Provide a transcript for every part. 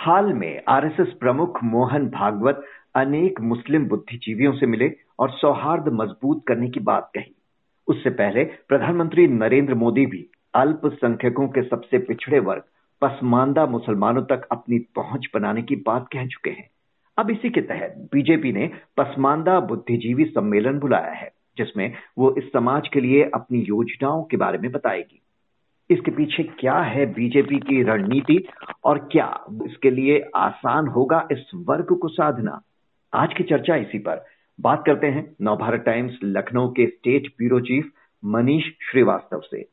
हाल में आरएसएस प्रमुख मोहन भागवत अनेक मुस्लिम बुद्धिजीवियों से मिले और सौहार्द मज़बूत करने की बात कही। उससे पहले प्रधानमंत्री नरेंद्र मोदी भी अल्पसंख्यकों के सबसे पिछड़े वर्ग, पसमानदा मुसलमानों तक अपनी पहुँच बनाने की बात कह चुके हैं। अब इसी के तहत बीजेपी ने पसमानदा बुद्धिजीवी सम्मेलन बुलाया है, जिसमें वो इस समाज के लिए अपनी योजनाओं के बारे में बताएगी। इसके पीछे क्या है बीजेपी की रणनीति और क्या इसके लिए आसान होगा इस वर्ग को साधना? आज की चर्चा इसी पर। बात करते हैं नवभारत टाइम्स लखनऊ के state bureau chief Manish Srivastava से।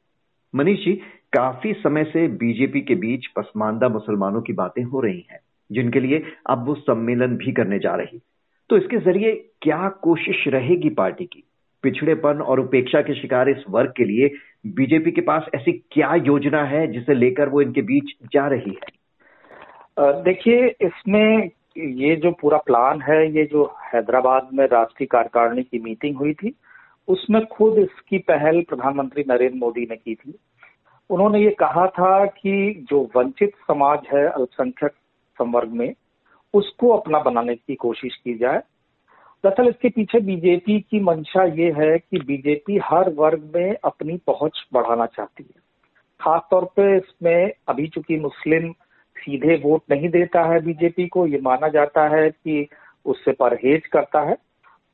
मनीष जी, काफ़ी समय से बीजेपी के बीच पसमानदा मुसलमानों की बातें हो रही हैं, जिनके लिए अब वो सम्मेलन भी करने जा रही। तो इसके ज़रिए क्या कोशिश रहेगी पार्टी की? पिछड़ेपन और उपेक्षा के शिकार इस वर्ग के लिए बीजेपी के पास ऐसी क्या योजना है जिसे लेकर वो इनके बीच जा रही है? देखिए, इसमें ये जो पूरा प्लान है, ये जो हैदराबाद में राष्ट्रीय कार्यकारिणी की मीटिंग हुई थी, उसमें खुद इसकी पहल प्रधानमंत्री नरेंद्र मोदी ने की थी। उन्होंने ये कहा था कि जो वंचित समाज है अल्पसंख्यक संवर्ग में, उसको अपना बनाने की कोशिश की जाए दरअसल इसके पीछे बीजेपी की मंशा ये है कि बीजेपी हर वर्ग में अपनी पहुँच बढ़ाना चाहती है। खासतौर पे इसमें अभी चूँकि मुस्लिम सीधे वोट नहीं देता है बीजेपी को, ये माना जाता है कि उससे परहेज करता है।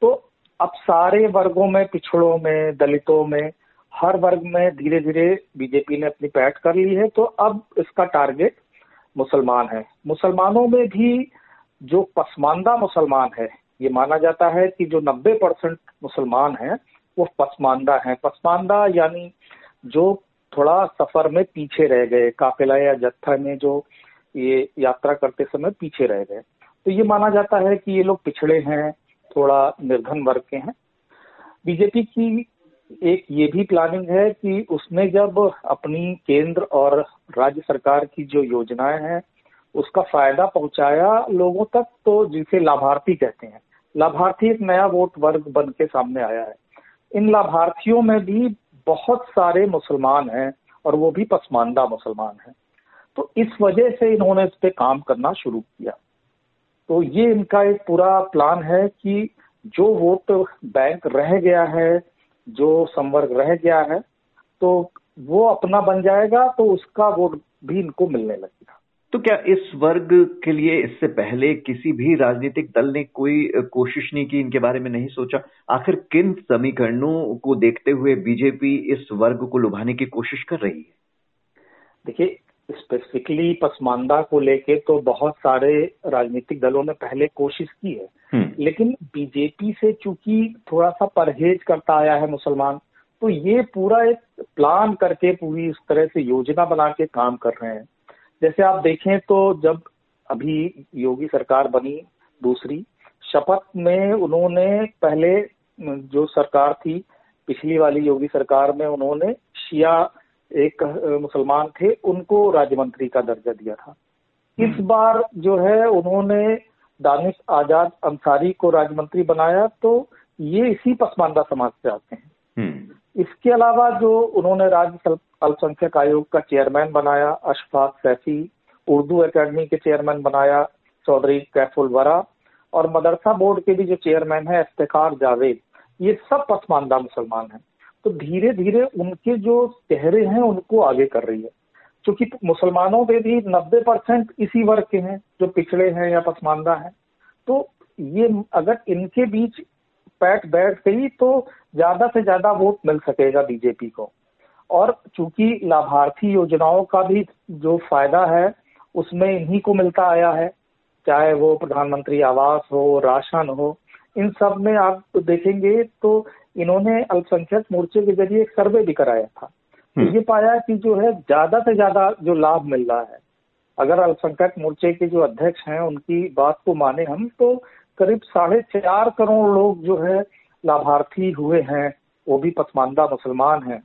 तो अब सारे वर्गों में, पिछड़ों में, दलितों में, हर वर्ग में धीरे धीरे बीजेपी ने अपनी पैठ कर ली है। तो अब इसका टारगेट मुसलमान है। मुसलमानों में भी जो पसमानदा मुसलमान है ये माना जाता है कि जो 90 परसेंट मुसलमान हैं, वो पसमानदा हैं। पसमानदा यानी जो थोड़ा सफ़र में पीछे रह गए, काफिला या जत्था में जो ये यात्रा करते समय पीछे रह गए। तो ये माना जाता है कि ये लोग पिछड़े हैं, थोड़ा निर्धन वर्ग के हैं। बीजेपी की एक ये भी प्लानिंग है कि उसने जब अपनी केंद्र और राज्य सरकार की जो योजनाएँ हैं, उसका फ़ायदा पहुँचाया लोगों तक तो जिसे लाभार्थी कहते हैं। लाभार्थी एक नया वोट वर्ग बन के सामने आया है। इन लाभार्थियों में भी बहुत सारे मुसलमान हैं और वो भी पसमानदा मुसलमान हैं। तो इस वजह से इन्होंने इस पे काम करना शुरू किया। तो ये इनका एक पूरा प्लान है कि जो वोट बैंक रह गया है, जो संवर्ग रह गया है तो वो अपना बन जाएगा तो उसका वोट भी इनको मिलने लगेगा। तो क्या इस वर्ग के लिए इससे पहले किसी भी राजनीतिक दल ने कोई कोशिश नहीं की? इनके बारे में नहीं सोचा। आखिर किन समीकरणों को देखते हुए बीजेपी इस वर्ग को लुभाने की कोशिश कर रही है? देखिए स्पेसिफिकली पसमानदा को लेके तो बहुत सारे राजनीतिक दलों ने पहले कोशिश की है। हम्म। लेकिन बीजेपी से चूँकि थोड़ा सा परहेज करता आया है मुसलमान तो ये पूरा एक प्लान करके पूरी इस तरह से योजना बना के काम कर रहे हैं। जैसे आप देखें तो जब अभी योगी सरकार बनी दूसरी शपथ में उन्होंने पहले जो सरकार थी पिछली वाली योगी सरकार में उन्होंने शिया एक मुसलमान थे उनको राज्य मंत्री का दर्जा दिया था इस हम्म। बार जो है उन्होंने दानिश आज़ाद अंसारी को राज्य मंत्री बनाया तो ये इसी पसमानदा समाज से आते हैं। इसके अलावा जो उन्होंने राज्य अल्पसंख्यक आयोग का चेयरमैन बनाया, अशफाक सैफी, उर्दू एकेडमी के चेयरमैन बनाया, चौधरी कैफुल वरा और मदरसा बोर्ड के भी जो चेयरमैन है इफ्तार जावेद, ये सब पसमानदा मुसलमान हैं। तो धीरे धीरे उनके जो चेहरे हैं, उनको आगे कर रही है। क्योंकि मुसलमानों में भी नब्बे परसेंट इसी वर्ग के हैं, जो पिछड़े हैं या पसमानदा हैं। तो ये अगर इनके बीच पैट बैठ गई तो ज़्यादा से ज़्यादा वोट मिल सकेगा बीजेपी को। और चूँकि लाभार्थी योजनाओं का भी जो फ़ायदा है उसमें इन्हीं को मिलता आया है चाहे वो प्रधानमंत्री आवास हो राशन हो इन सब में आप देखेंगे तो इन्होंने अल्पसंख्यक मोर्चे के ज़रिए एक सर्वे भी कराया था। तो हम्म। ये पाया कि जो है ज़्यादा से ज़्यादा जो लाभ मिल रहा है। अगर अल्पसंख्यक मोर्चे के जो अध्यक्ष हैं उनकी बात को माने हम तो करीब साढ़े चार करोड़ लोग जो है लाभार्थी हुए हैं वो भी पसमानदा मुसलमान हैं।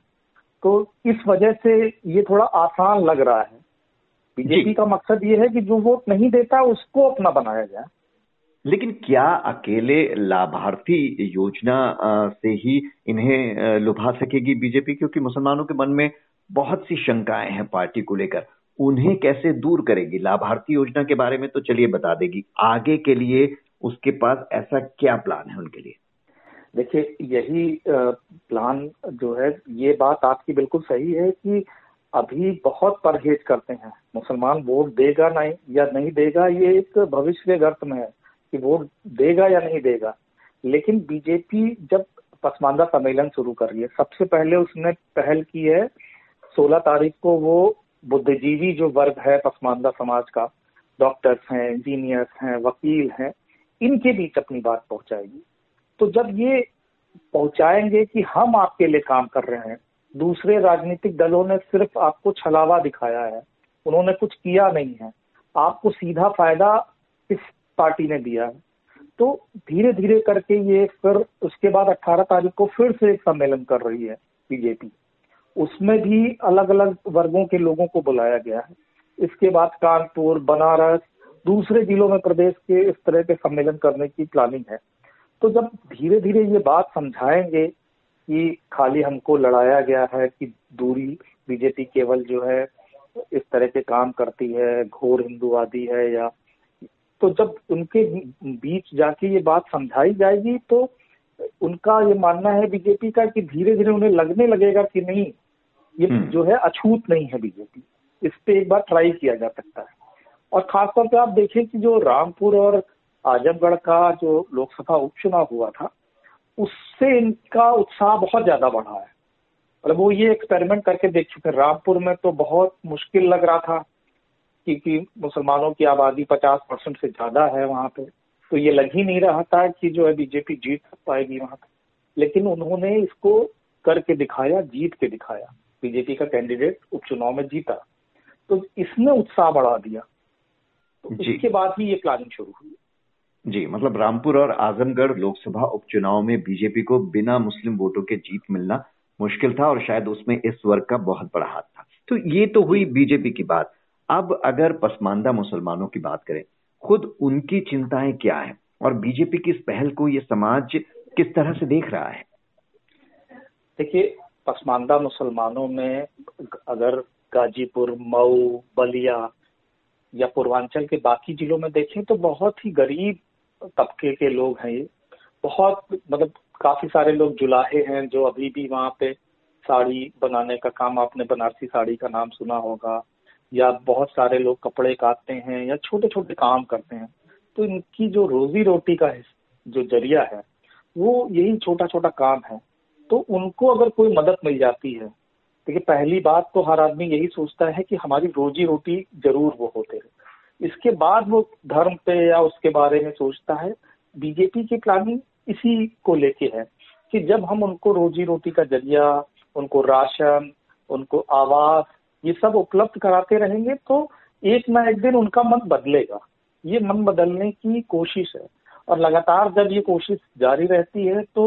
तो इस वजह से ये थोड़ा आसान लग रहा है। बीजेपी का मकसद ये है कि जो वोट नहीं देता उसको अपना बनाया जाए। लेकिन क्या अकेले लाभार्थी योजना से ही इन्हें लुभा सकेगी बीजेपी? क्योंकि मुसलमानों के मन में बहुत सी शंकाएँ हैं पार्टी को लेकर। उन्हें कैसे दूर करेगी? लाभार्थी योजना के बारे में तो चलिए बता देगी। आगे के लिए उसके पास ऐसा क्या प्लान है उनके लिए? देखिए, यही प्लान जो है, ये बात आपकी बिल्कुल सही है कि अभी बहुत परहेज करते हैं। मुसलमान वोट देगा नहीं या नहीं देगा, ये एक भविष्य के गर्त में है कि वोट देगा या नहीं देगा। लेकिन बीजेपी जब पसमानदा सम्मेलन शुरू कर रही है, सबसे पहले उसने पहल की है, सोलह तारीख को वो बुद्धिजीवी जो वर्ग है पसमानदा समाज का डॉक्टर्स हैं इंजीनियर्स हैं, वकील हैं इनके बीच अपनी बात पहुंचाएगी। तो जब ये पहुंचाएँगे कि हम आपके लिए काम कर रहे हैं, दूसरे राजनीतिक दलों ने सिर्फ़ आपको छलावा दिखाया है, उन्होंने कुछ किया नहीं है, आपको सीधा फ़ायदा इस पार्टी ने दिया है। तो धीरे धीरे करके ये फिर उसके बाद 18 तारीख को फिर से एक सम्मेलन कर रही है बीजेपी। उसमें भी अलग अलग वर्गों के लोगों को बुलाया गया है। इसके बाद कानपुर, बनारस दूसरे जिलों में प्रदेश के इस तरह के सम्मेलन करने की प्लानिंग है। तो जब धीरे धीरे ये बात समझाएँगे कि खाली हमको लड़ाया गया है कि दूरी बीजेपी केवल जो है इस तरह के काम करती है घोर हिंदूवादी है या तो जब उनके बीच जाके ये बात समझाई जाएगी तो उनका ये मानना है बीजेपी का कि धीरे धीरे उन्हें लगने लगेगा कि नहीं ये हम्म। जो है अछूत नहीं है बीजेपी। इस पे एक बार ट्राई किया जा सकता है। और खासतौर पे आप देखें कि जो रामपुर और आजमगढ़ का जो लोकसभा उपचुनाव हुआ था, उससे इनका उत्साह बहुत ज़्यादा बढ़ा है। मतलब वो ये एक्सपेरिमेंट करके देख चुके रामपुर में तो बहुत मुश्किल लग रहा था क्योंकि मुसलमानों की आबादी पचास परसेंट से ज़्यादा है वहाँ पे। तो ये लग ही नहीं रहा था कि जो है बीजेपी जीत पाएगी वहाँ पे। लेकिन उन्होंने इसको करके दिखाया, जीत के दिखाया। बीजेपी का कैंडिडेट उपचुनाव में जीता। तो इसने उत्साह बढ़ा दिया। तो इसके बाद ही ये प्लानिंग शुरू हुई। जी मतलब रामपुर और आजमगढ़ लोकसभा उपचुनाव में बीजेपी को बिना मुस्लिम वोटों के जीत मिलना मुश्किल था और शायद उसमें इस वर्ग का बहुत बड़ा हाथ था। तो ये तो हुई बीजेपी की बात। अब अगर पसमानदा मुसलमानों की बात करें खुद उनकी चिंताएँ क्या है? और बीजेपी की इस पहल को ये समाज किस तरह से देख रहा है? देखिए पसमानदा मुसलमानों में अगर गाजीपुर मऊ बलिया या पूर्वांचल के बाकी जिलों में देखें तो बहुत ही गरीब तबके के लोग हैं ये। बहुत मतलब काफ़ी सारे लोग जुलाहे हैं जो अभी भी वहाँ पे साड़ी बनाने का काम, आपने बनारसी साड़ी का नाम सुना होगा, या बहुत सारे लोग कपड़े काटते हैं या छोटे छोटे काम करते हैं। तो इनकी जो रोजी रोटी का जो ज़रिया है, वो यही छोटा छोटा काम है। तो उनको अगर कोई मदद मिल जाती है देखिए, पहली बात तो हर आदमी यही सोचता है कि हमारी रोजी रोटी ज़रूर वो होते रहे इसके बाद वो धर्म पे या उसके बारे में सोचता है। बीजेपी की प्लानिंग इसी को लेके है कि जब हम उनको रोजी रोटी का ज़रिया, उनको राशन, उनको आवास, ये सब उपलब्ध कराते रहेंगे तो एक ना एक दिन उनका मन बदलेगा। ये मन बदलने की कोशिश है। और लगातार जब ये कोशिश जारी रहती है तो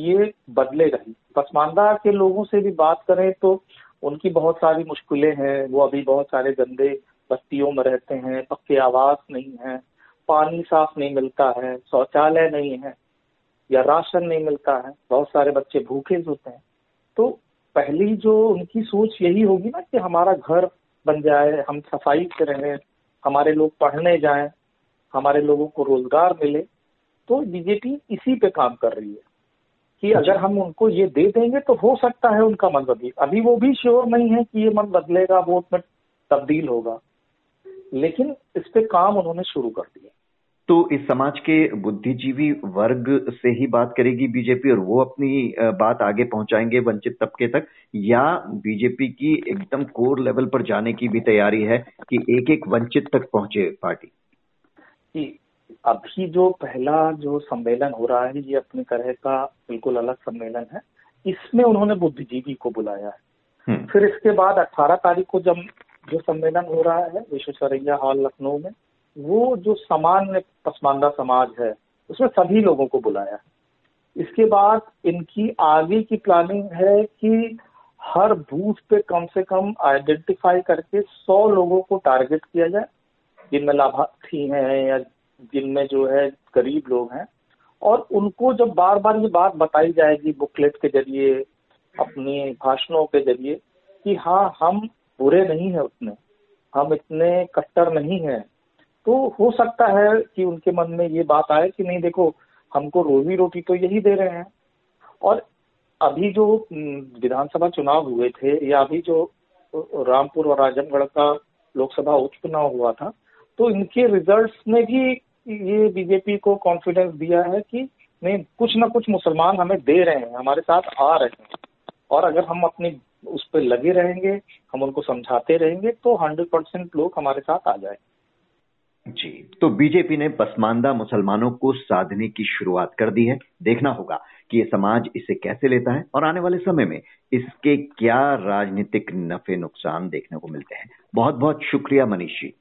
ये बदले ही पसमानदा के लोगों से भी बात करें तो उनकी बहुत सारी मुश्किलें हैं। वो अभी बहुत सारे गंदे बस्तियों में रहते हैं। पक्के आवास नहीं है। पानी साफ़ नहीं मिलता है। शौचालय नहीं है या राशन नहीं मिलता है। बहुत सारे बच्चे भूखे होते हैं। तो पहली जो उनकी सोच यही होगी ना कि हमारा घर बन जाए, हम सफ़ाई से रहें हमारे लोग पढ़ने जाएँ, हमारे लोगों को रोज़गार मिले तो बीजेपी इसी पे काम कर रही है। कि अगर हम उनको ये दे देंगे तो हो सकता है उनका मन बदले। अभी वो भी श्योर नहीं है कि ये मन बदलेगा वोट में तब्दील होगा। लेकिन इस पे काम उन्होंने शुरू कर दिया। तो इस समाज के बुद्धिजीवी वर्ग से ही बात करेगी बीजेपी और वो अपनी बात आगे पहुंचाएँगे वंचित तबके तक या बीजेपी की एकदम कोर लेवल पर जाने की भी तैयारी है कि एक एक वंचित तक पहुँचे पार्टी? अभी जो पहला जो सम्मेलन हो रहा है ये अपनी तरह का बिल्कुल अलग सम्मेलन है। इसमें उन्होंने बुद्धिजीवी को बुलाया है। हम्म। फिर इसके बाद 18 तारीख को जब जो सम्मेलन हो रहा है विश्वेश्वरैया हॉल लखनऊ में वो जो सामान्य पसमानदा समाज है उसमें सभी लोगों को बुलाया है। इसके बाद इनकी आगे की प्लानिंग है कि हर बूथ पे कम से कम आइडेंटिफाई करके 100 लोगों को टारगेट किया जाए। जिनमें लाभार्थी हैं या जिनमें जो है गरीब लोग हैं, और उनको जब बार बार ये बात बताई जाएगी बुकलेट के ज़रिए, अपने भाषणों के ज़रिए, कि हाँ हम बुरे नहीं है उतने, हम इतने कट्टर नहीं हैं तो हो सकता है कि उनके मन में ये बात आए कि नहीं, देखो, हमको रोजी रोटी तो यही दे रहे हैं। और अभी जो विधानसभा चुनाव हुए थे, या अभी जो रामपुर और आजमगढ़ का लोकसभा उपचुनाव हुआ था तो इनके रिजल्ट्स में भी ये बीजेपी को कॉन्फिडेंस दिया है कि नहीं, कुछ ना कुछ मुसलमान हमें दे रहे हैं, हमारे साथ आ रहे हैं। और अगर हम अपनी, उस पर लगे रहेंगे, हम उनको समझाते रहेंगे तो हंड्रेड परसेंट लोग हमारे साथ आ जाए जी तो बीजेपी ने पसमानदा मुसलमानों को साधने की शुरुआत कर दी है। देखना होगा कि ये समाज इसे कैसे लेता है, और आने वाले समय में इसके क्या राजनीतिक नफे नुकसान देखने को मिलते हैं। बहुत बहुत शुक्रिया मनीष जी।